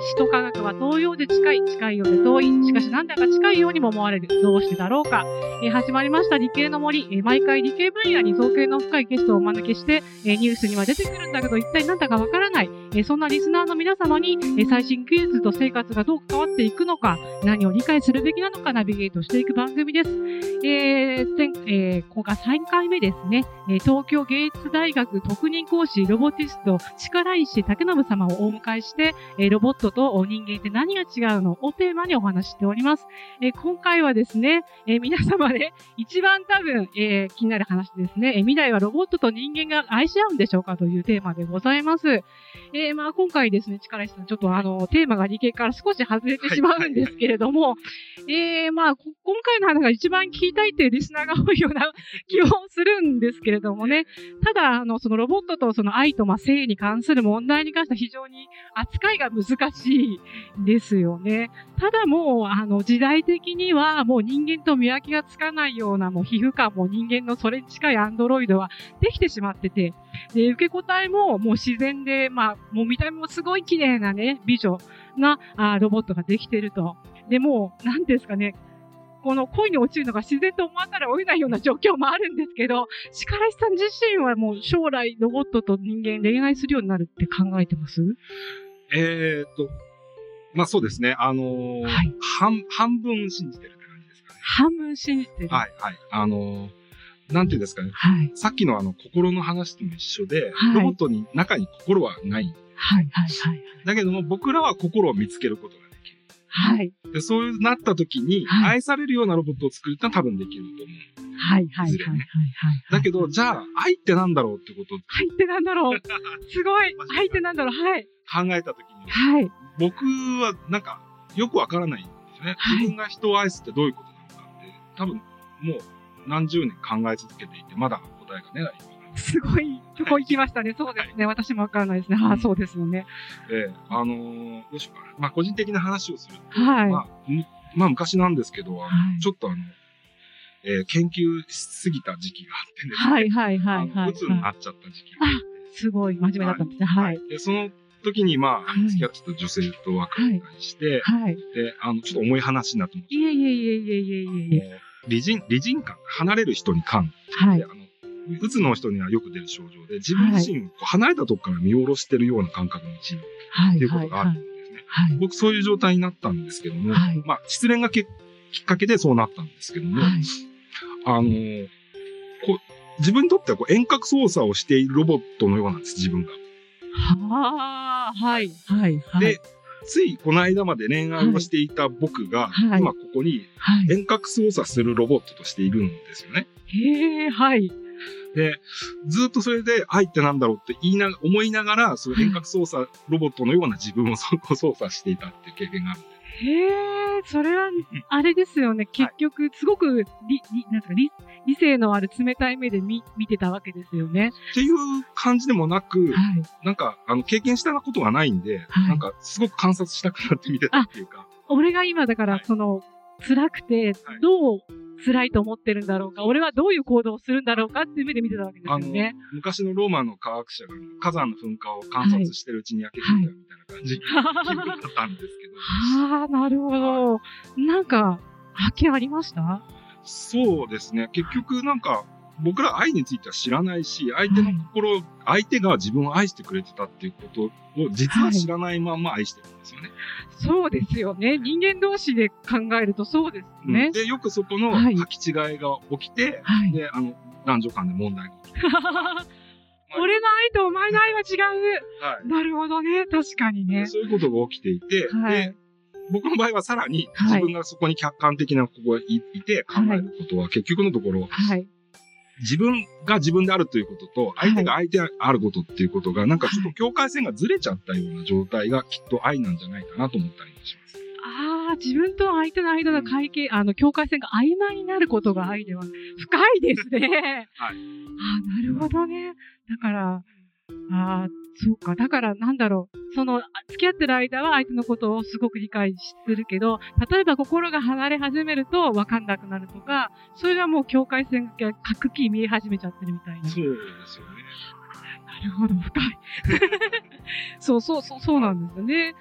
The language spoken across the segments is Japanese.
死と科学は東洋で近い、近いようで遠い、しかしなんだか近いようにも思われる。どうしてだろうか。えー、始まりました理系の森、えー、毎回理系分野に造形の深いゲストをお招きして、えー、ニュースには出てくるんだけど、一体なんだかわからない。えそんなリスナーの皆様に、え最新技術と生活がどう関わっていくのか、何を理解するべきなのかナビゲートしていく番組です。えー、前、えー、今回3回目ですね、え東京芸術大学特任講師ロボティスト力石武信様をお迎えして、えロボットと人間って何が違うの？をテーマにお話しております。え今回はですね、え皆様で、ね、一番多分、え気になる話ですね、え未来はロボットと人間が愛し合うんでしょうか？というテーマでございます。ー、まあ今回ですね、力石さん、ちょっとあの、テーマが理系から少し外れてしまうんですけれども、えー、まあ、今回の話が一番聞きたいっていうリスナーが多いような 気もするんですけれどもね、ただ、あの、そのロボットとその愛とまあ性に関する問題に関しては非常に扱いが難しいですよね。ただもう、あの、時代的にはもう人間と見分けがつかないようなもう皮膚感も人間のそれに近いアンドロイドはできてしまってて、で、受け答えももう自然で、まあ、もう見た目もすごい綺麗なね、美女なあロボットができてると。で、もう、なんですかね、この恋に落ちるのが自然と思わざるを得ないような状況もあるんですけど、力石さん自身はもう将来ロボットと人間恋愛するようになるって考えてます？えー、っと、まあそうですね。あのーはい、半、半分信じてるって感じですかね。半分信じてる。はい、はい。あのーなんていうんですかね。はい。さっきのあの、心の話とも一緒で、はい、ロボットに、中に心はない。はい、はい、はい。だけども、僕らは心を見つけることができる。はい。で、そうなった時に、愛されるようなロボットを作るってのは多分できると思う。はい、はい、はい、はい。だけど、じゃあ、愛ってなんだろうってこと愛ってなんだろう すごい愛ってなんだろうはい。考えた時に、はい。僕は、なんか、よくわからないんですね。自分が人を愛すってどういうことなのかって、多分、もう、何十年考え続けていて、まだ答えが出ない。すごいとこ行きましたね。そうですね。はい、私もわからないですね。ああ、そうですよね。ええー、あのー、どうしようかな。まあ、個人的な話をすると、はい。まあ、まあ、昔なんですけど、はい、ちょっとあの、えー、研究しすぎた時期があってね。はいはいはいはい。うつになっちゃった時期があって。すごい真面目だったんですね。はい。で、その時に、まあ、付き合ってた女性と別れたりして、はい。で、あの、ちょっと重い話になってます。いえいえいえいえいえいえ。理人、理人感、離れる人に感。はい。あの、うつの人にはよく出る症状で、自分自身、離れたとこから見下ろしてるような感覚に陥る。はい。っていうことがあるんですね。はい。僕、そういう状態になったんですけども、はい。まあ、失恋がきっかけでそうなったんですけども、はい。あのこ自分にとってはこう遠隔操作をしているロボットのようなんです、自分が。はあ、はい、はい、はい。で、ついこの間まで恋愛をしていた僕が、はい、今ここに遠隔操作するロボットとしているんですよね。へえ、はい。で、ずっとそれで愛ってなんだろうって言いな、思いながら、その遠隔操作ロボットのような自分を操作していたっていう経験があるんで。へえ、それは、あれですよね。結局、すごく、り、り、なんか理、理性のある冷たい目で見、見てたわけですよね。っていう感じでもなく、はい、なんか、あの、経験したことがないんで、はい、なんか、すごく観察したくなって見てたっていうか。俺が今、だから、その、辛くて、どう辛いと思ってるんだろうか、俺はどういう行動をするんだろうかっていう目で見てたわけですよね。昔のローマの科学者が火山の噴火を観察してるうちに焼けていたみたいな感じ、だったんですけど。ああ、なるほど。はい、なんか、発見ありました？そうですね。結局なんか、僕ら愛については知らないし、相手の心、はい、相手が自分を愛してくれてたっていうことを実は知らないまま愛してるんですよね。はい、そうですよね。人間同士で考えるとそうですね。うん、で、よくそこの履き違いが起きて、はい、で、あの、男女間で問題が起きて。俺の愛とお前の愛は違う。はい、なるほどね。確かにね。そういうことが起きていて、はい、で僕の場合はさらに自分がそこに客観的なここにいて考えることは結局のところ、はい、自分が自分であるということと、相手が相手であることっていうことが、なんかちょっと境界線がずれちゃったような状態がきっと愛なんじゃないかなと思ったりもします。ああ、自分と相手の間の会計、うん、あの、境界線が曖昧になることが愛では、深いですね。はい。ああ、なるほどね。だから、ああ、そうか。だから、なんだろう。その、付き合ってる間は相手のことをすごく理解するけど、例えば心が離れ始めると分かんなくなるとか、それはもう境界線がくっきり見え始めちゃってるみたいな。そうですよね。なるほど、深い。そうそうそう、そうなんですよね。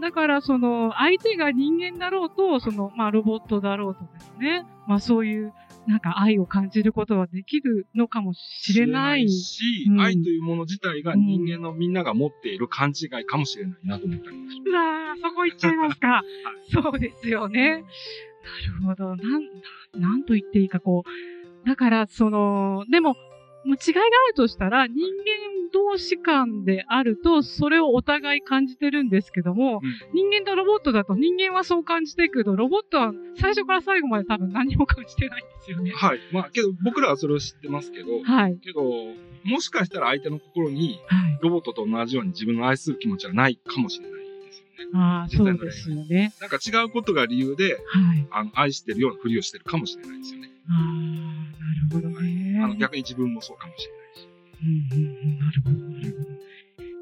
だからその相手が人間だろうと、そのまあロボットだろうとですね、まあそういうなんか愛を感じることはできるのかもしれない。し、うん、愛というもの自体が人間のみんなが持っている勘違いかもしれないなと思ったりする。うわそこ行っちゃいますか。そうですよね。なるほど。なん、なんと言っていいか、こう。だから、その、でも、違いがあるとしたら、人間同士間であると、それをお互い感じてるんですけども、うん、人間とロボットだと人間はそう感じていくけど、ロボットは最初から最後まで多分何も感じてないんですよね。はい。まあ、けど僕らはそれを知ってますけど、はい。けど、もしかしたら相手の心に、ロボットと同じように自分の愛する気持ちはないかもしれない。ああ、そうですよね。なんか違うことが理由で、はい、あの愛してるようなふりをしてるかもしれないですよね。ああ、なるほどね、あの。逆に自分もそうかもしれないし。うんうんうん、なるほど、なるほど。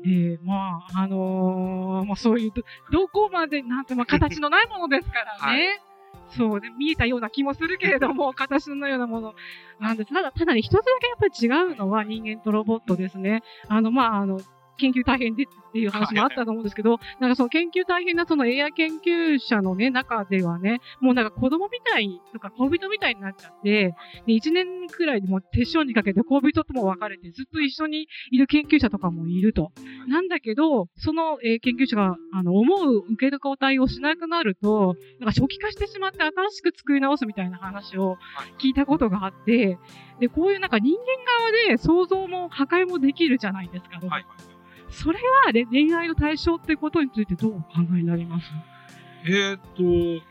えー、まあ、あのー、まあそういう、どこまで、なんて、まあ形のないものですからね。はいそうね、見えたような気もするけれども、形のようなものなんです。ただ、ただね、一つだけやっぱり違うのは人間とロボットですね。あの、まあ、あの、研究大変でっていう話もあったと思うんですけど、なんかその研究大変なその AI 研究者のね、中ではね、もうなんか子供みたいとか恋人みたいになっちゃって、で、1年くらいでも手塩にかけて恋人とも別れてずっと一緒にいる研究者とかもいると。なんだけど、その、えー、研究者が、あの、思う受け答えをしなくなると、なんか初期化してしまって新しく作り直すみたいな話を聞いたことがあって、で、こういうなんか人間側で想像も破壊もできるじゃないですか。はいそれは、ね、恋愛の対象ってことについてどうお考えになります？えー、っと、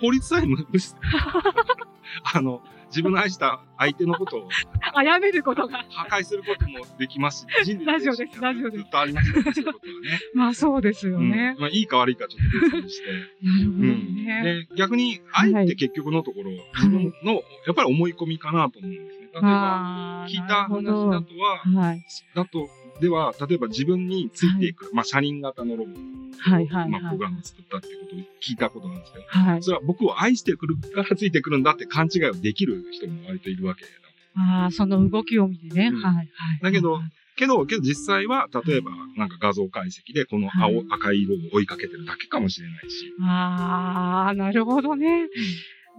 法律さえ無視。あの、自分の愛した相手のことを。殺めることが。破壊することもできますし、人類ラジオです、ラジオです。ずっとありますよね、そういうことはね。まあそうですよね。うん、まあいいか悪いかちょっと別にして。なるほどね、うん。で、逆に愛って結局のところ、はい、自分の、やっぱり思い込みかなと思うんですね。例えば、聞いた話だとは、はい、だと、では、例えば自分についていく、はい、まあ、車輪型のロボット。はいはい、まあ、プログラムを作ったってことを聞いたことなんですけど、はい、それは僕を愛してくるからついてくるんだって勘違いをできる人も割といるわけああ、その動きを見てね。うん、はいはい。だけど、けど、けど実際は、例えば、なんか画像解析で、この青、はい、赤い色を追いかけてるだけかもしれないし。ああ、なるほどね。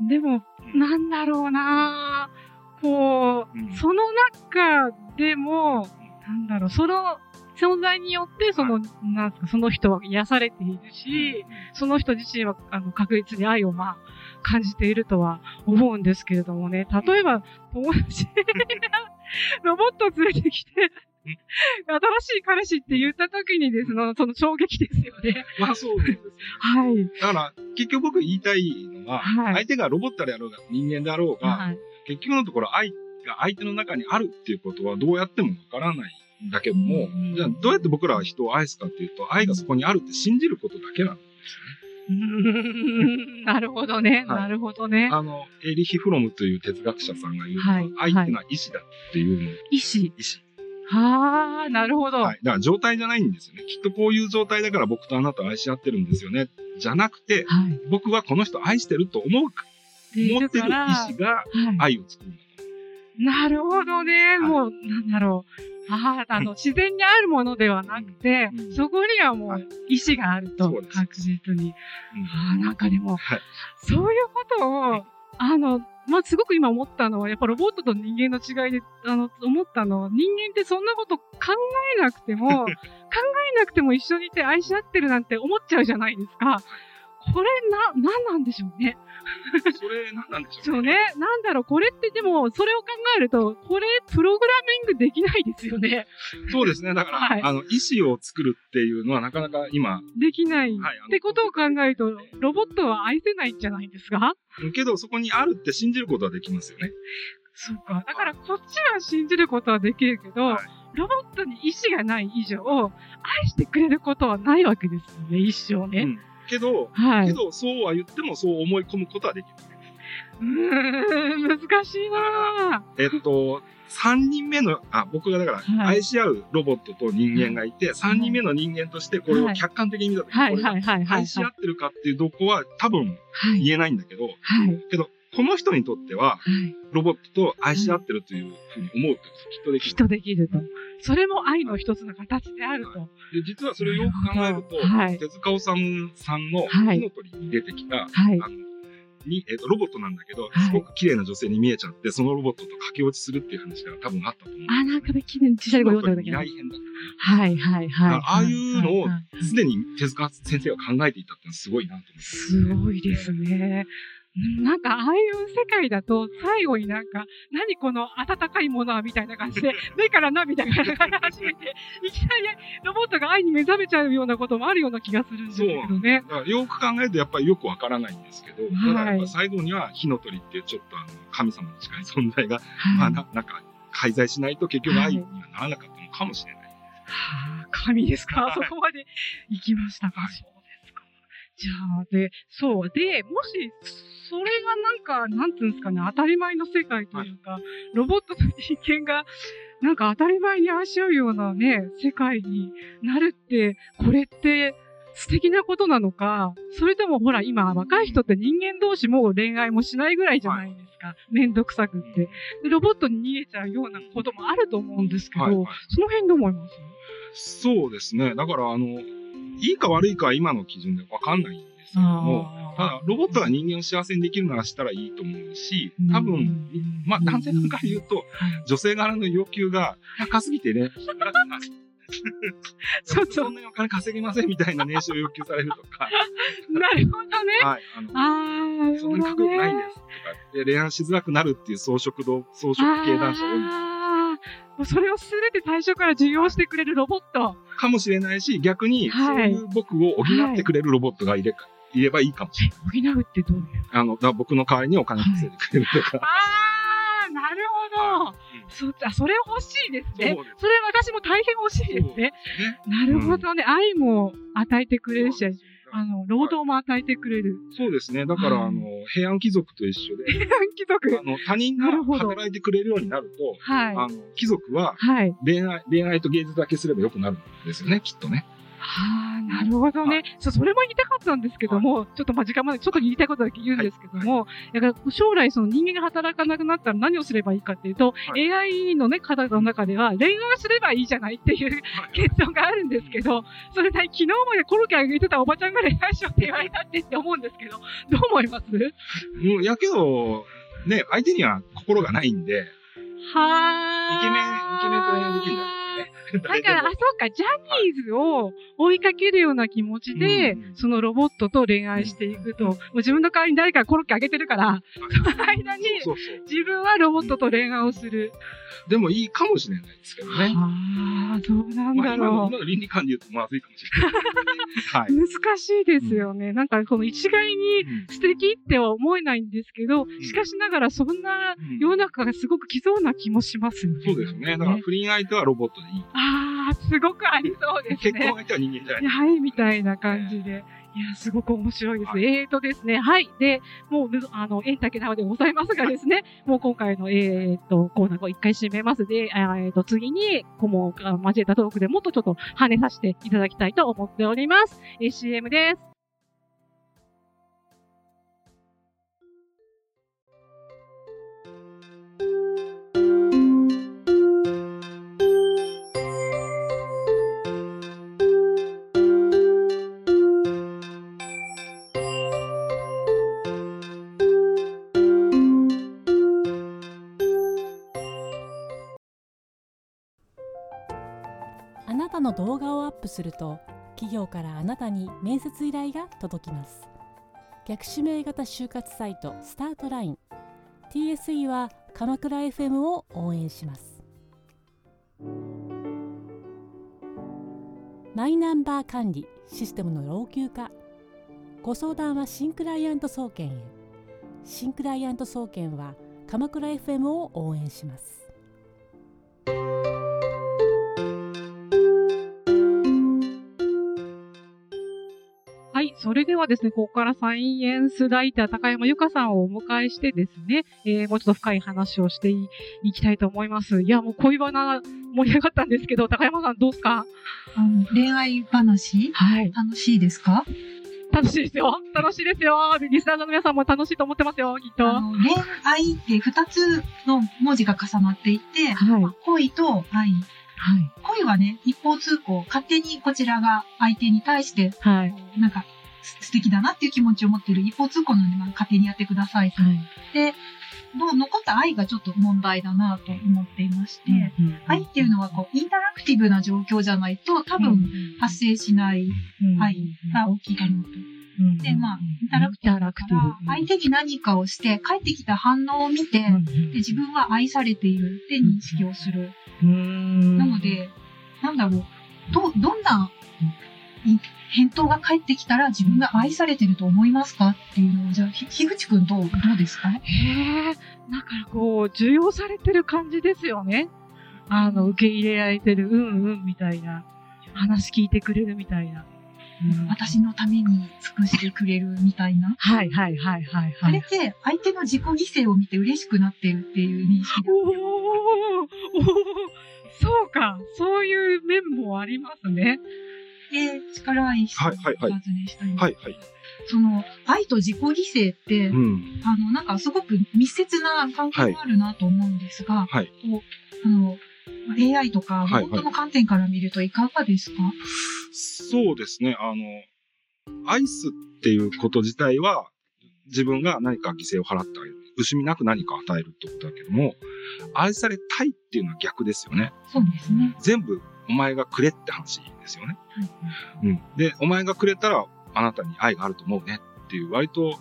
うん、でも、なんだろうなこう、うん、その中でも、なんだろう、その存在によって、その、なんすか、その人は癒されているし、その人自身は、あの、確実に愛を、まあ、感じているとは思うんですけれどもね、例えば、友達がロボットを連れてきて、新しい彼氏って言った時にですね、その衝撃ですよね。まあそうですね。はい。だから、結局僕言いたいのは、はい、相手がロボットであろうが人間であろうが、はい、結局のところ愛が相手の中にあるっていうことはどうやってもわからないんだけども、じゃあどうやって僕らは人を愛すかっていうと、愛がそこにあるって信じることだけなんですよね。なるほどね、はい、なるほどね。あの、エリヒ・フロムという哲学者さんが言う、はい、愛っていうのは意志だっていうの。意志意志。はあ、なるほど。はい。だから状態じゃないんですよね。きっとこういう状態だから僕とあなたは愛し合ってるんですよね。じゃなくて、はい、僕はこの人愛してると思う、思ってる意志が愛を作るんだなるほどね。もう、なんだろう。ああ、あの、自然にあるものではなくて、うん、そこにはもう意志があると、確実に。ああ、なんかでも、はい、そういうことを、あの、まあ、すごく今思ったのは、やっぱロボットと人間の違いで、あの、思ったのは、人間ってそんなこと考えなくても、考えなくても一緒にいて愛し合ってるなんて思っちゃうじゃないですか。これな、なんなんでしょうね。それ、なんなんでしょうね。そうね。なんだろう、これってでも、それを考えると、これ、プログラミングできないですよね。そうですね。だから、はい、あの、意思を作るっていうのはなかなか今。できない。はい。ってことを考えると、ロボットは愛せないんじゃないですか？けど、そこにあるって信じることはできますよね。そうか。だから、こっちは信じることはできるけど、はい、ロボットに意志がない以上、愛してくれることはないわけですよね、一生ね。うんけど、はい、けど、そうは言ってもそう思い込むことはできる。うん、難しいな。えっと、三人目の、あ、僕がだから、愛し合うロボットと人間がいて、三、はい、人目の人間としてこれを客観的に見たときに、愛し合ってるかっていうどこは多分言えないんだけど、はい、けど、この人にとっては、ロボットと愛し合ってるというふうに思うと、きっとできる。きっとできると。それも愛の一つの形であると。で実はそれをよく考えると、はい、手塚治虫さんの火の鳥に出てきた、はい、あのに、えっ、ー、と、ロボットなんだけど、すごく綺麗な女性に見えちゃって、そのロボットと駆け落ちするっていう話が多分あったと思う。あ、なんか綺麗に小さい子読んだけど。未来編だったはいはいはい。ああいうのを、すでに手塚先生は考えていたってのはすごいなと思って。すごいですね。なんか、ああいう世界だと、最後になんか、何この温かいものはみたいな感じで、目から涙が流れ始めて、いきなりロボットが愛に目覚めちゃうようなこともあるような気がするんですけどね。よく考えるとやっぱりよくわからないんですけど、はい、最後には火の鳥ってちょっとあの、神様に近い存在が、はい、まあな、なんか、介在しないと結局愛にはならなかったのかもしれない。はい、はあ、神ですか、そこまで行きましたか？じゃあ、で、そう。で、もし、それがなんか、なんていうんですかね、当たり前の世界というか、はい、ロボットと人間が、なんか当たり前に愛し合うようなね、世界になるって、これって素敵なことなのか、それともほら、今、若い人って人間同士も恋愛もしないぐらいじゃないですか。はい、めんどくさくって。で、ロボットに逃げちゃうようなこともあると思うんですけど、はいはい、その辺どう思います？そうですね。だから、あの、いいか悪いかは今の基準でわかんないんですけども、ただ、ロボットが人間を幸せにできるならしたらいいと思うし、多分、まあ、男性側から言うと、女性側の要求が高すぎてね、ちょっとそんなにお金稼ぎませんみたいな年収を要求されるとか。なるほどね。はい。あの、あそんなにかっこよくないんですとか。で、恋愛しづらくなるっていう装飾度、装飾系男子多いんですそれをすべて最初から授業してくれるロボット。かもしれないし、逆に、そういう僕を補ってくれるロボットがいれか、いればいいかもしれない。補うってどういう？あの、だ僕の代わりにお金稼いでくれるとか。ああ、なるほど。そあそれ欲しいですね。それ私も大変欲しいですね。なるほどね。愛も与えてくれるし、あの、労働も与えてくれる。そうですね。だから、あの、平安貴族と一緒で。平安貴族あの、他人が働いてくれるようになると、はい。あの、貴族は、はい。恋愛、恋愛と芸術だけすればよくなるんですよね、きっとね。はあ、なるほどね。そそれも言いたかったんですけども、ちょっとまあ時間までちょっと言いたいことだけ言うんですけども、だから将来その人間が働かなくなったら何をすればいいかっていうと、AI のね、方の中では恋愛すればいいじゃないっていう結論があるんですけど、それで昨日までコロッケあげてたおばちゃんが恋愛しようって言われたってって思うんですけど、どう思います？うん、やけど、ね、相手には心がないんで、はイケメン、イケメンと恋愛できるんだ だから、あ、そうか、ジャニーズを追いかけるような気持ちで、うん、そのロボットと恋愛していくと、もう自分の代わりに誰かコロッケあげてるから、その間に、自分はロボットと恋愛をする。でもいいかもしれないですけどね。ああ、どうなんだろう。まあ、今の倫理観で言うとまずいかもしれない。はい、難しいですよね。うん、なんか、この一概に素敵っては思えないんですけど、うん、しかしながらそんな世の中がすごく来そうな気もしますね。そうですね。だから不倫相手はロボットでいい。すごくありそうですね。結婚相手は人間じゃない。はい、みたいな感じで。いや、すごく面白いです。はい、えーとですね、はい。で、もう、あの、エンタケナでございますがですね、もう今回の、えーと、コーナーを一回締めますで、えーと、次に、顧問を交えたトークでもっとちょっと跳ねさせていただきたいと思っております。えー、CM です。の動画をアップすると企業からあなたに面接依頼が届きます。逆指名型就活サイトスタートライン。TSE は鎌倉 FM を応援します。マイナンバー管理システムの老朽化。ご相談は新クライアント総研へ。新クライアント総研は鎌倉 FM を応援します。それではですね、ここからサイエンスライター高山由香さんをお迎えしてですね、えー、もうちょっと深い話をしていきたいと思います。いや、もう恋バナ盛り上がったんですけど、高山さんどうですか？あの恋愛話？はい。楽しいですか？楽しいですよ。楽しいですよ。リスナーの皆さんも楽しいと思ってますよ、きっと。恋愛って二つの文字が重なっていて、はい、恋と愛。はい、恋はね、一方通行、勝手にこちらが相手に対して、はい、なんか素敵だなっていう気持ちを持っている一方通行なので、まあ、勝手にやってくださいはい、で、の残った愛がちょっと問題だなと思っていまして、うんうん、愛っていうのはこうインタラクティブな状況じゃないと多分発生しない愛が大きいだろうと。で、まあ、インタラクティブだから、相手に何かをして、帰ってきた反応を見て、で自分は愛されているって認識をする。なので、なんだろう、ど、どんな返答が返ってきたら自分が愛されてると思いますかっていうのを、じゃあ、樋口くんどう、どうですか？へえ、なんかこう、受容されてる感じですよね。あの、受け入れられてる、うんうんみたいな。話聞いてくれるみたいな。うん、私のために尽くしてくれるみたいな。はいはいはいはい、はい。それって相手の自己犠牲を見て嬉しくなってるっていう認識おおおそうか。そういう面もありますね。で、力愛質を尋ねしたいんです。はいはい。その、愛と自己犠牲って、うん、あの、なんかすごく密接な関係があるなと思うんですが、はい、こうあの AI とか、本当の観点から見るといかがですか、はいはい、そうですね。あの、愛すっていうこと自体は、自分が何か犠牲を払ってあげる。惜しみなく何か与えるってことだけども、愛されたいっていうのは逆ですよね。そうですね。全部お前がくれって話ですよね。うん。で、お前がくれたらあなたに愛があると思うねっていう割と、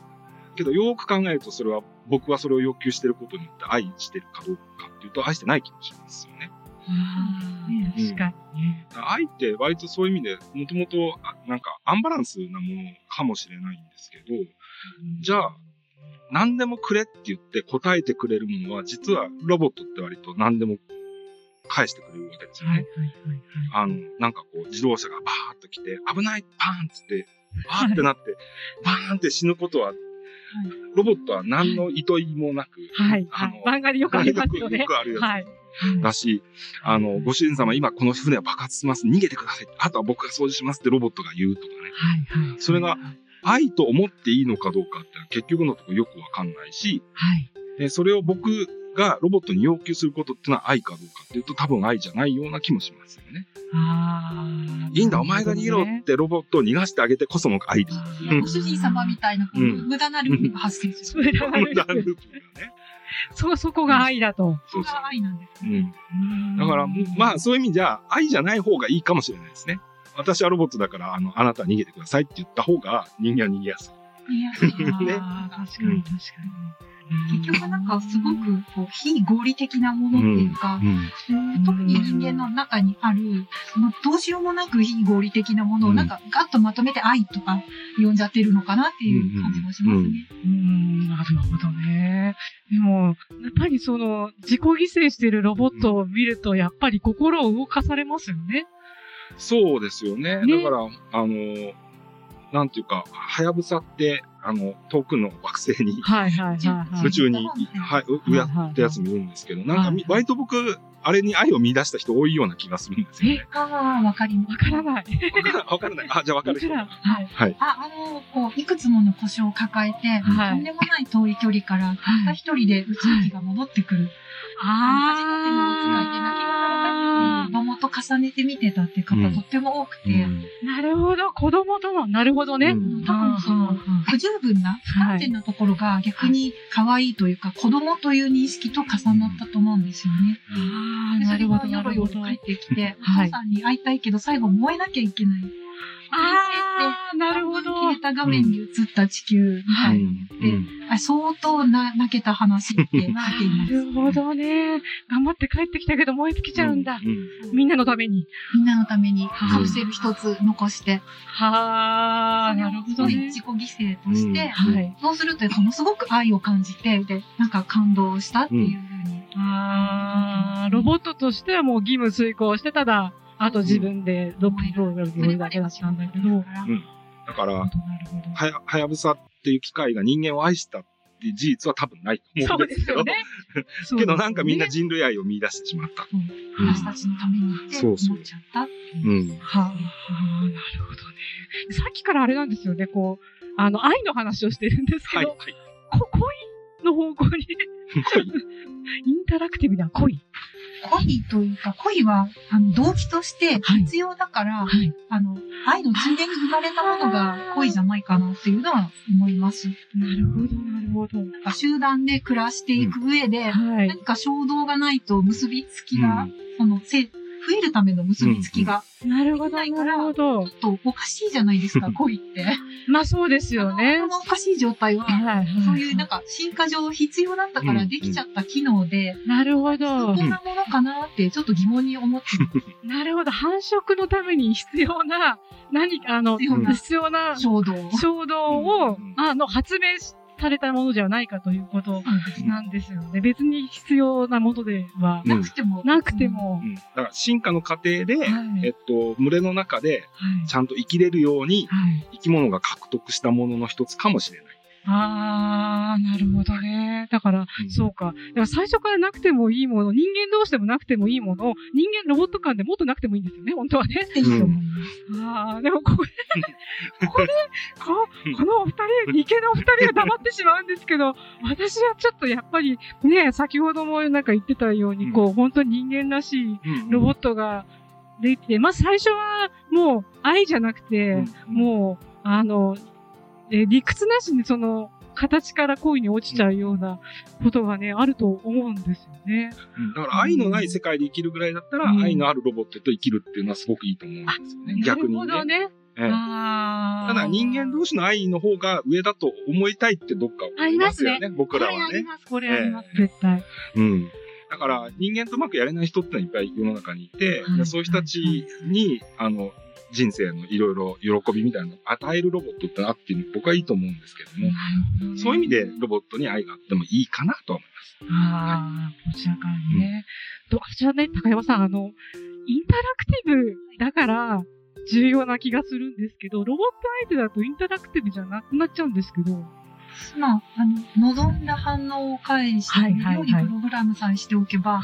けどよく考えるとそれは僕はそれを要求してることによって愛してるかどうかっていうと愛してない気もしますよね。確かに、愛って割とそういう意味でもともとなんかアンバランスなものかもしれないんですけど、じゃあ何でもくれって言って答えてくれるものは実はロボットって割と何でも返してくれるわけですよね。あの、なんかこう、自動車がバーッと来て、危ないパーンつって、バーってなって、バーンって死ぬことは、ロボットは何の意図意もなく、はい。あの、漫画でよくありますよね。よくあるやつ。はい。だし、あの、ご主人様、今この船は爆発します。逃げてください。あとは僕が掃除しますってロボットが言うとかね。はいはい。それが、愛と思っていいのかどうかって結局のところよくわかんないし、はい。で、それを僕がロボットに要求することってのは愛かどうかっていうと多分愛じゃないような気もしますよね。いいんだ、お前が逃げろってロボットを逃がしてあげてこその愛で。ご主人様みたいな、無駄なループが発生する。無駄なループがね。そ、そこが愛だと。そうそう。愛なんですね。うん。だから、まあそういう意味じゃ愛じゃない方がいいかもしれないですね。私はロボットだから、あの、あなた逃げてくださいって言った方が人間は逃げやすい。逃げやすい。ね。確かに確かに。結局なんかすごくこう非合理的なものっていうか、うん特に人間の中にある、そのどうしようもなく非合理的なものをなんかガッとまとめて愛とか呼んじゃってるのかなっていう感じもしますね。うん、なるほどね。でも、やっぱりその自己犠牲してるロボットを見るとやっぱり心を動かされますよね。そうですよね。ねだから、あの、なんていうか、はやぶさって、あの、遠くの惑星に、はいはいはい宇宙に、はい、うやったやつもいるんですけど、なんか、割と僕、あれに愛を見出した人多いような気がするんですよね。ああ、わかります。わからない。わからない。あ、じゃあわかる人。はい。はい。あ、あの、こう、いくつもの故障を抱えて、はい、とんでもない遠い距離から、たった一人で宇宙機が戻ってくる。ああ。初めてのお使いで泣きながら子供と重ねて見てたっていう方、とっても多くて。なるほど。子供との、なるほどね。多分その、不十分な、不完全なところが逆に可愛いというか、子供という認識と重なったと思うんですよね。ああ、なるほど。夜夜帰ってきて、お父さんに会いたいけど最後燃えなきゃいけない。ああ、なるほど。消えた画面に映った地球みたいに言って、あ相当な泣けた話ってなっています。なるほどね。頑張って帰ってきたけど燃え尽きちゃうんだ。みんなのために。みんなのためにカプセル一つ残して。はあ、なるほど、ね。自己犠牲として、はい、そうするとものすごく愛を感じて、で、なんか感動したっていうふうに。ああ、ロボットとしてはもう義務遂行して、ただ、あと自分でドッグプログラムるだけだったんだけど。うん。だから、はや、はやぶさっていう機械が人間を愛したっっていう事実は多分ないと思うんですけど。そうですよね。けどなんかみんな人類愛を見出してしまった。うん、私たちのためにって思っちゃったっう。うん。はあ、なるほどね。さっきからあれなんですよね、こう、あの、愛の話をしてるんですけど、はい、はい、こ恋の方向に インタラクティブな恋。恋というか、恋は、あの、動機として必要だから、はい、あの、愛のついでに生まれたものが恋じゃないかなっていうのは思います。なるほど、なるほど。なんか集団で暮らしていく上で、うんはい、何か衝動がないと結びつきが、うん、その、せ増えるための結びつきが、なるほど、なるほど。とおかしいじゃないですか、恋って。まあそうですよね。このおかしい状態は、はい、そういうなんか進化上必要だったからできちゃった機能で、なるほど。こんなものかなってちょっと疑問に思って なるほど。繁殖のために必要な、何か、あの、必要な衝動。衝動を、あの、発明して、されたものではないかということなんですよね。別に必要なものではなくても。なくても。だから進化の過程で、はい、えっと、群れの中でちゃんと生きれるように、生き物が獲得したものの一つかもしれない。ああ、なるほどね。だから、うん、そうか。だから最初からなくてもいいもの、人間同士でもなくてもいいもの、人間ロボット間でもっとなくてもいいんですよね、本当はね。いいと思います。ああ、でもこ こで、ここで、ここのお二人、理系のお二人が黙ってしまうんですけど、私はちょっとやっぱり、ね、先ほどもなんか言ってたように、こう、本当に人間らしいロボットができて、まあ最初はもう愛じゃなくて、もう、あの、えー、理屈なしにその、形から恋に落ちちゃうようなことがね、あると思うんですよね。だから愛のない世界で生きるぐらいだったら、うん、愛のあるロボットと生きるっていうのはすごくいいと思うんですよね。逆に、ね。なるほどね。ええ、ただ人間同士の愛の方が上だと思いたいってどっか思いますよね。ね僕らはね。あります、これあります、ええ、絶対。うん。だから人間とうまくやれない人っていっぱい世の中にいて、はい、そういう人たちに、あの、人生のいろいろ喜びみたいなのを与えるロボットってあって僕はいいと思うんですけども、そういう意味でロボットに愛があってもいいかなと思います。ああ、こちらからね。うん、私はね、高山さん、あの、インタラクティブだから重要な気がするんですけど、ロボット相手だとインタラクティブじゃなくなっちゃうんですけど、まあ、あの、望んだ反応を返して、ようにプログラムさえしておけば、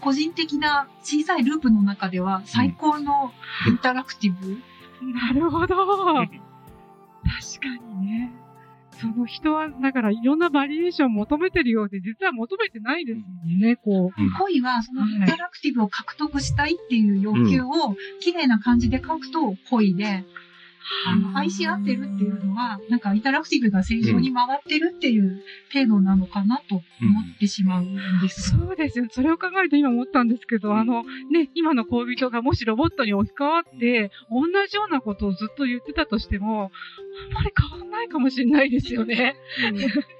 個人的な小さいループの中では最高のインタラクティブ。なるほど。確かにね。その人は、だからいろんなバリエーションを求めてるようで、実は求めてないですもんね、こう。恋は、そのインタラクティブを獲得したいっていう要求を、綺麗な感じで書くと恋で、あの、愛し合ってるっていうのは、なんかインタラクティブが正常に回ってるっていう程度なのかなと思ってしまうんです、うん、そうですよ。それを考えると今思ったんですけど、あの、ね、今の恋人がもしロボットに置き換わって、同じようなことをずっと言ってたとしても、あんまり変わんないかもしれないですよね。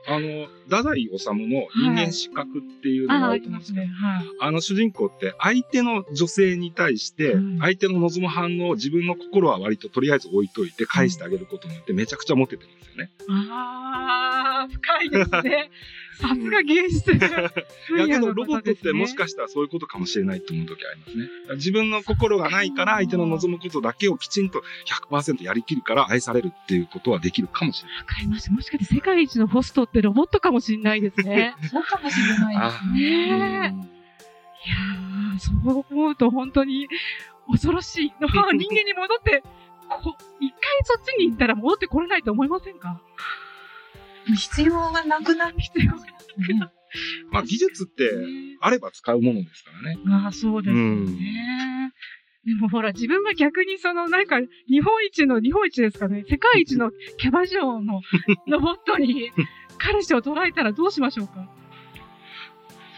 うん、あの、太宰治の人間失格っていうのがあると思うんですけど、はいあね。はい、あの主人公って相手の女性に対して、相手の望む反応を自分の心は割ととりあえず置いといて返してあげることによってめちゃくちゃモテてますよね。ああ、深いですね。さすが芸術。いやけどロボットってもしかしたらそういうことかもしれないと思う時ありますね。自分の心がないから相手の望むことだけをきちんと100%やりきるから愛されるっていうことはできるかもしれない。わかりました。もしかして世界一のホストってロボットかもしれないですね。そうかもしれないですね。ねいやー、そう思うと本当に恐ろしい。人間に戻ってこ一回そっちに行ったら戻ってこれないと思いませんか？必要がなくなる必要がなくなる。まあ技術ってあれば使うものですからね。ああ、そうですよね。でもほら、自分が逆にその、なんか、日本一の、日本一ですかね、世界一のキャバ嬢のロボットに彼氏を捉えたらどうしましょうか？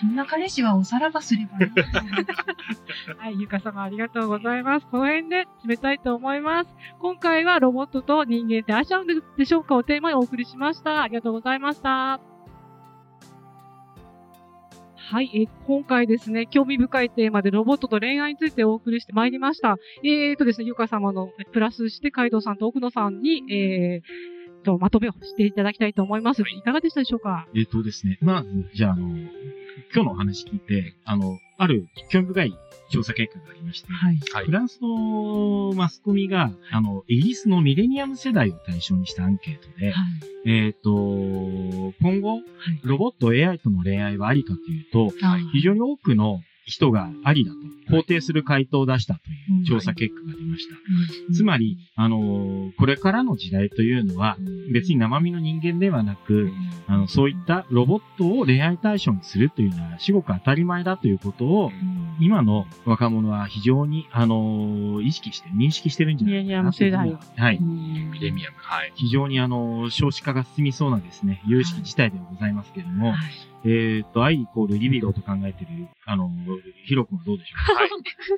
そんな彼氏はおさらばすればいい。はい、ゆか様ありがとうございます。この辺で締めたいと思います。今回はロボットと人間って愛し合うんでしょうかをテーマにお送りしました。ありがとうございました。はい、え今回ですね、興味深いテーマでロボットと恋愛についてお送りしてまいりました。えーとですね、ゆか様のプラスして、カイドウさんと奥野さんに、えー、と、まとめをしていただきたいと思います。はい、いかがでしたでしょうか？えっ、ー、とですね、まず、じゃあ、あの、今日のお話聞いて、あの、ある興味深い調査結果がありまして、はい、フランスのマスコミが、あの、イギリスのミレニアム世代を対象にしたアンケートで、はい、えっ、と、今後、ロボット AI との恋愛はありかというと、非常に多くの人がありだと肯定する回答を出したという調査結果が出ました。つまり、あの、これからの時代というのは、別に生身の人間ではなく、あの、そういったロボットを恋愛対象にするというのは至極当たり前だということを、今の若者は非常に、あの、意識して、認識してるんじゃないかな。ミレニアム世代。はい。ミレニアム、はい。非常に、あの、少子化が進みそうなですね、有識自体ではございますけれども、はいえっ、ー、と、愛イコールリビドと考えてる、あの、ヒロ君はどうでしょう？かはい。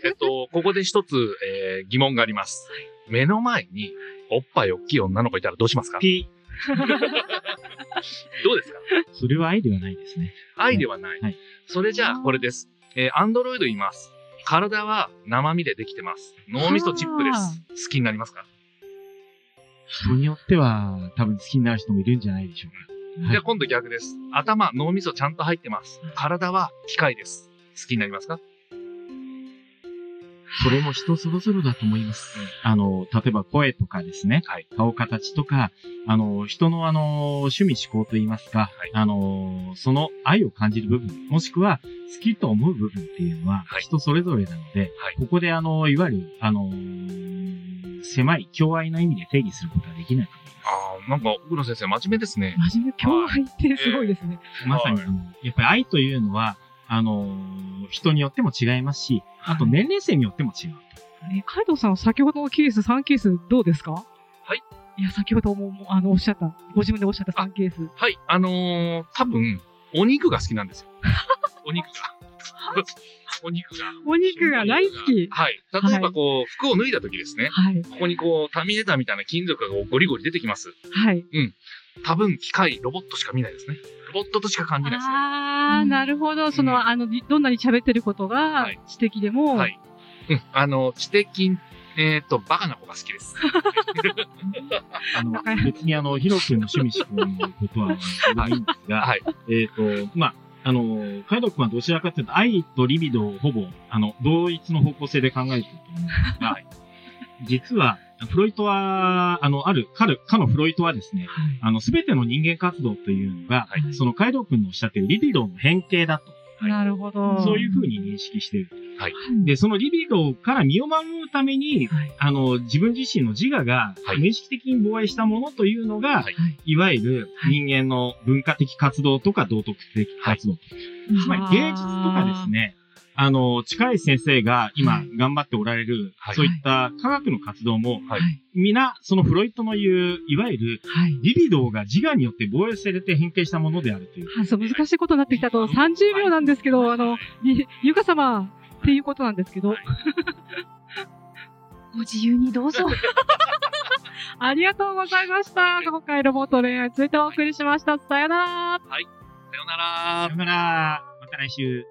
えっと、ここで一つ、えー、疑問があります。目の前に、おっぱい大きい女の子いたらどうしますか？ピ どうですか？それは愛ではないですね。愛ではない。はい。それじゃあ、これです。えー、アンドロイドいます。体は生身でできてます。脳みそチップです。好きになりますか？人によっては、多分好きになる人もいるんじゃないでしょうか。じゃあ今度逆です。頭、脳みそちゃんと入ってます。体は機械です。好きになりますか？それも人それぞれだと思います。あの、例えば声とかですね、はい、顔形とか、あの、人のあの、趣味思考といいますか、はい、あの、その愛を感じる部分、もしくは好きと思う部分っていうのは、人それぞれなので、はい、ここであの、いわゆる、あの、狭い、共愛の意味で定義することはできないと思います。なんか、奥野先生、真面目ですね。真面目、共愛ってすごいですね。えー、まさに、あの、やっぱり愛というのは、あの人によっても違いますし、あと年齢層によっても違うと。え、カイドウさん、先ほどのケース、3ケースどうですか？はいいや、先ほども、あの、おっしゃった、ご自分でおっしゃった3ケース。はい、あのー、多分、お肉が好きなんですよ。お肉が。お肉が。お肉が大好き。はい。例えばこう、はい、服を脱いだ時ですね。はい。ここにこう、ターミネーターみたいな金属がゴリゴリ出てきます。はい。うん。多分、機械、ロボットしか見ないですね。ロボットとしか感じないですね。ああ、なるほど。その、うん、あの、どんなに喋ってることが知的でも。はい。うん。あの、知的、えっ、ー、と、バカな子が好きです。あの、別にあの、ヒロ君の趣味思考のことは、ないんですが、はい。えっ、と、まあ、あの、カイド君はどちらかというと、愛とリビドをほぼ、あの、同一の方向性で考えていると思うんですが、実は、フロイトは、あの、ある、かる、かのフロイトはですね、はい、あの、すべての人間活動というのが、はい、そのカイド君のおっしゃっているリビドの変形だと。なるほど。そういうふうに認識している。はい。で、そのリビドから身を守るために、はい、あの、自分自身の自我が無意識的に防衛したものというのが、はい、い。わゆる人間の文化的活動とか道徳的活動。と。つまり芸術とかですね、あの、近い先生が今頑張っておられる、はい、そういった科学の活動も、はい、皆、そのフロイトの言う、いわゆる、リビドーが自我によって防衛されて変形したものであるという。はい、そう、難しいことになってきたと、30秒なんですけど、あの、ゆか様っていうことなんですけど、ご自由にどうぞ。ありがとうございました。今回ロボット恋愛についてお送りしました。さよなら。はい。さよなら。さよなら。また来週。